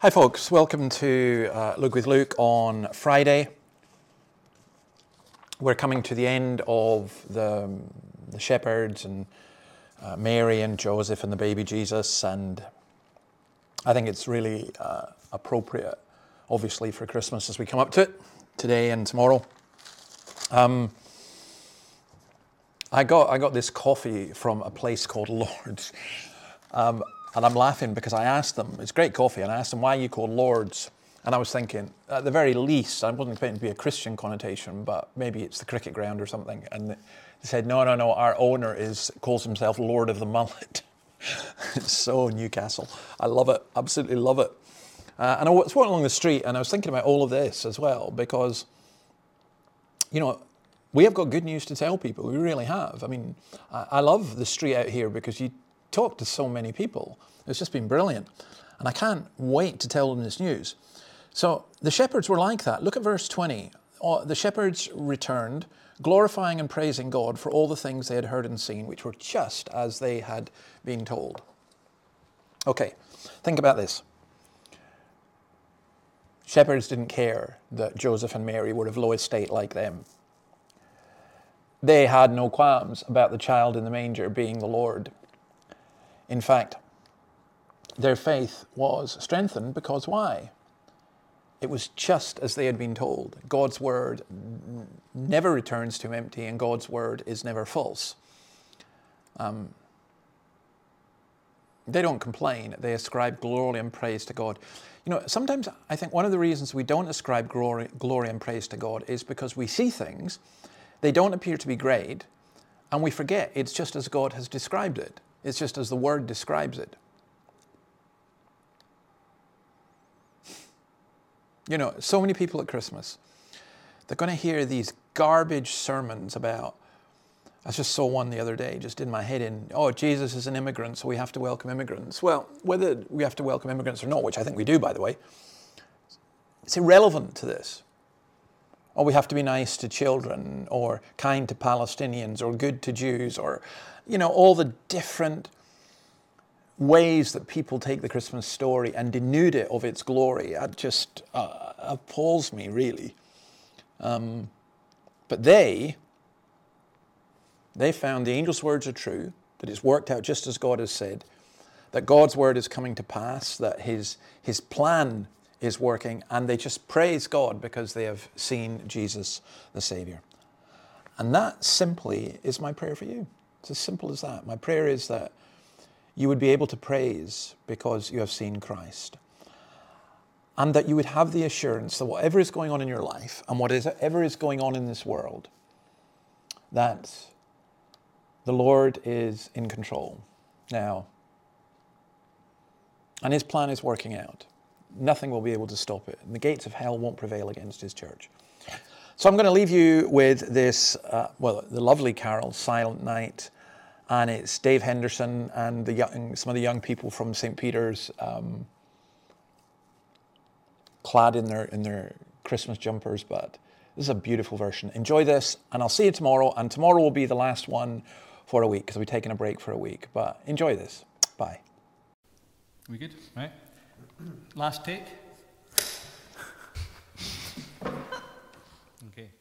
Hi, folks. Welcome to uh, Luke with Luke on Friday. We're coming to the end of the, the shepherds and uh, Mary and Joseph and the baby Jesus, and I think it's really uh, appropriate, obviously, for Christmas as we come up to it today and tomorrow. Um, I got I got this coffee from a place called Lords. Um, and I'm laughing because I asked them, it's great coffee, and I asked them why you called Lords. And I was thinking, at the very least, I wasn't expecting to be a Christian connotation, but maybe it's the cricket ground or something. And they said, no, no, no, our owner is calls himself Lord of the Mullet. it's so Newcastle. I love it, absolutely love it. Uh, and I was walking along the street and I was thinking about all of this as well because, you know, we have got good news to tell people. We really have. I mean, I, I love the street out here because you talked to so many people. It's just been brilliant. And I can't wait to tell them this news. So the shepherds were like that. Look at verse 20. The shepherds returned, glorifying and praising God for all the things they had heard and seen, which were just as they had been told. Okay, think about this. Shepherds didn't care that Joseph and Mary were of low estate like them. They had no qualms about the child in the manger being the Lord. In fact, their faith was strengthened because why? It was just as they had been told. God's word never returns to empty, and God's word is never false. Um, they don't complain, they ascribe glory and praise to God. You know, sometimes I think one of the reasons we don't ascribe glory, glory and praise to God is because we see things, they don't appear to be great, and we forget it's just as God has described it. It's just as the word describes it. You know, so many people at Christmas, they're going to hear these garbage sermons about. I just saw one the other day, just in my head in, oh, Jesus is an immigrant, so we have to welcome immigrants. Well, whether we have to welcome immigrants or not, which I think we do, by the way, it's irrelevant to this. Or we have to be nice to children, or kind to Palestinians, or good to Jews, or you know, all the different ways that people take the Christmas story and denude it of its glory. It just uh, appalls me, really. Um, but they, they found the angel's words are true, that it's worked out just as God has said, that God's word is coming to pass, that his, his plan is working, and they just praise God because they have seen Jesus the Savior. And that simply is my prayer for you. It's as simple as that. My prayer is that you would be able to praise because you have seen Christ. And that you would have the assurance that whatever is going on in your life and whatever is going on in this world, that the Lord is in control now. And his plan is working out. Nothing will be able to stop it. And the gates of hell won't prevail against his church. So I'm going to leave you with this, uh, well, the lovely carol, Silent Night. And it's Dave Henderson and the young, some of the young people from St. Peter's um, clad in their, in their Christmas jumpers. But this is a beautiful version. Enjoy this, and I'll see you tomorrow. And tomorrow will be the last one for a week because we're taking a break for a week. But enjoy this. Bye. We good? Right? Last take.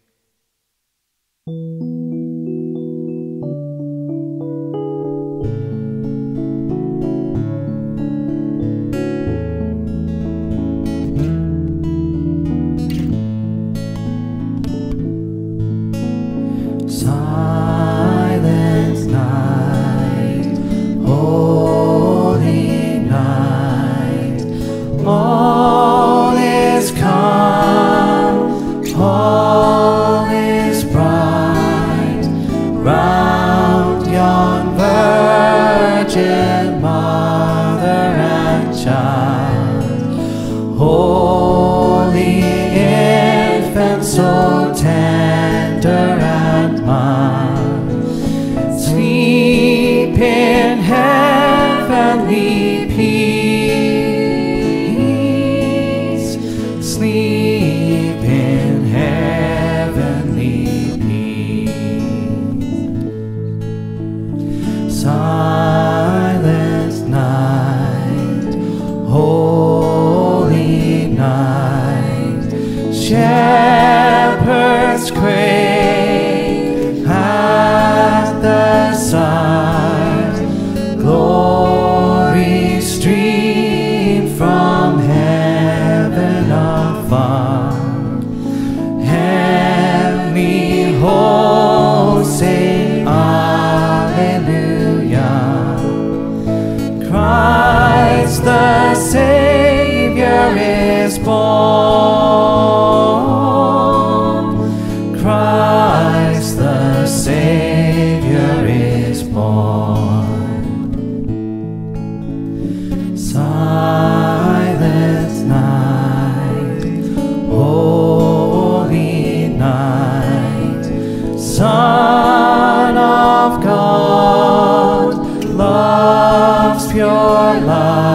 so tender and mild. Sleep in heavenly peace. Sleep in heavenly peace. Silent night, holy night. Share the Savior is born. Christ the Savior is born. Silent night, holy night, Son of God, love's pure light,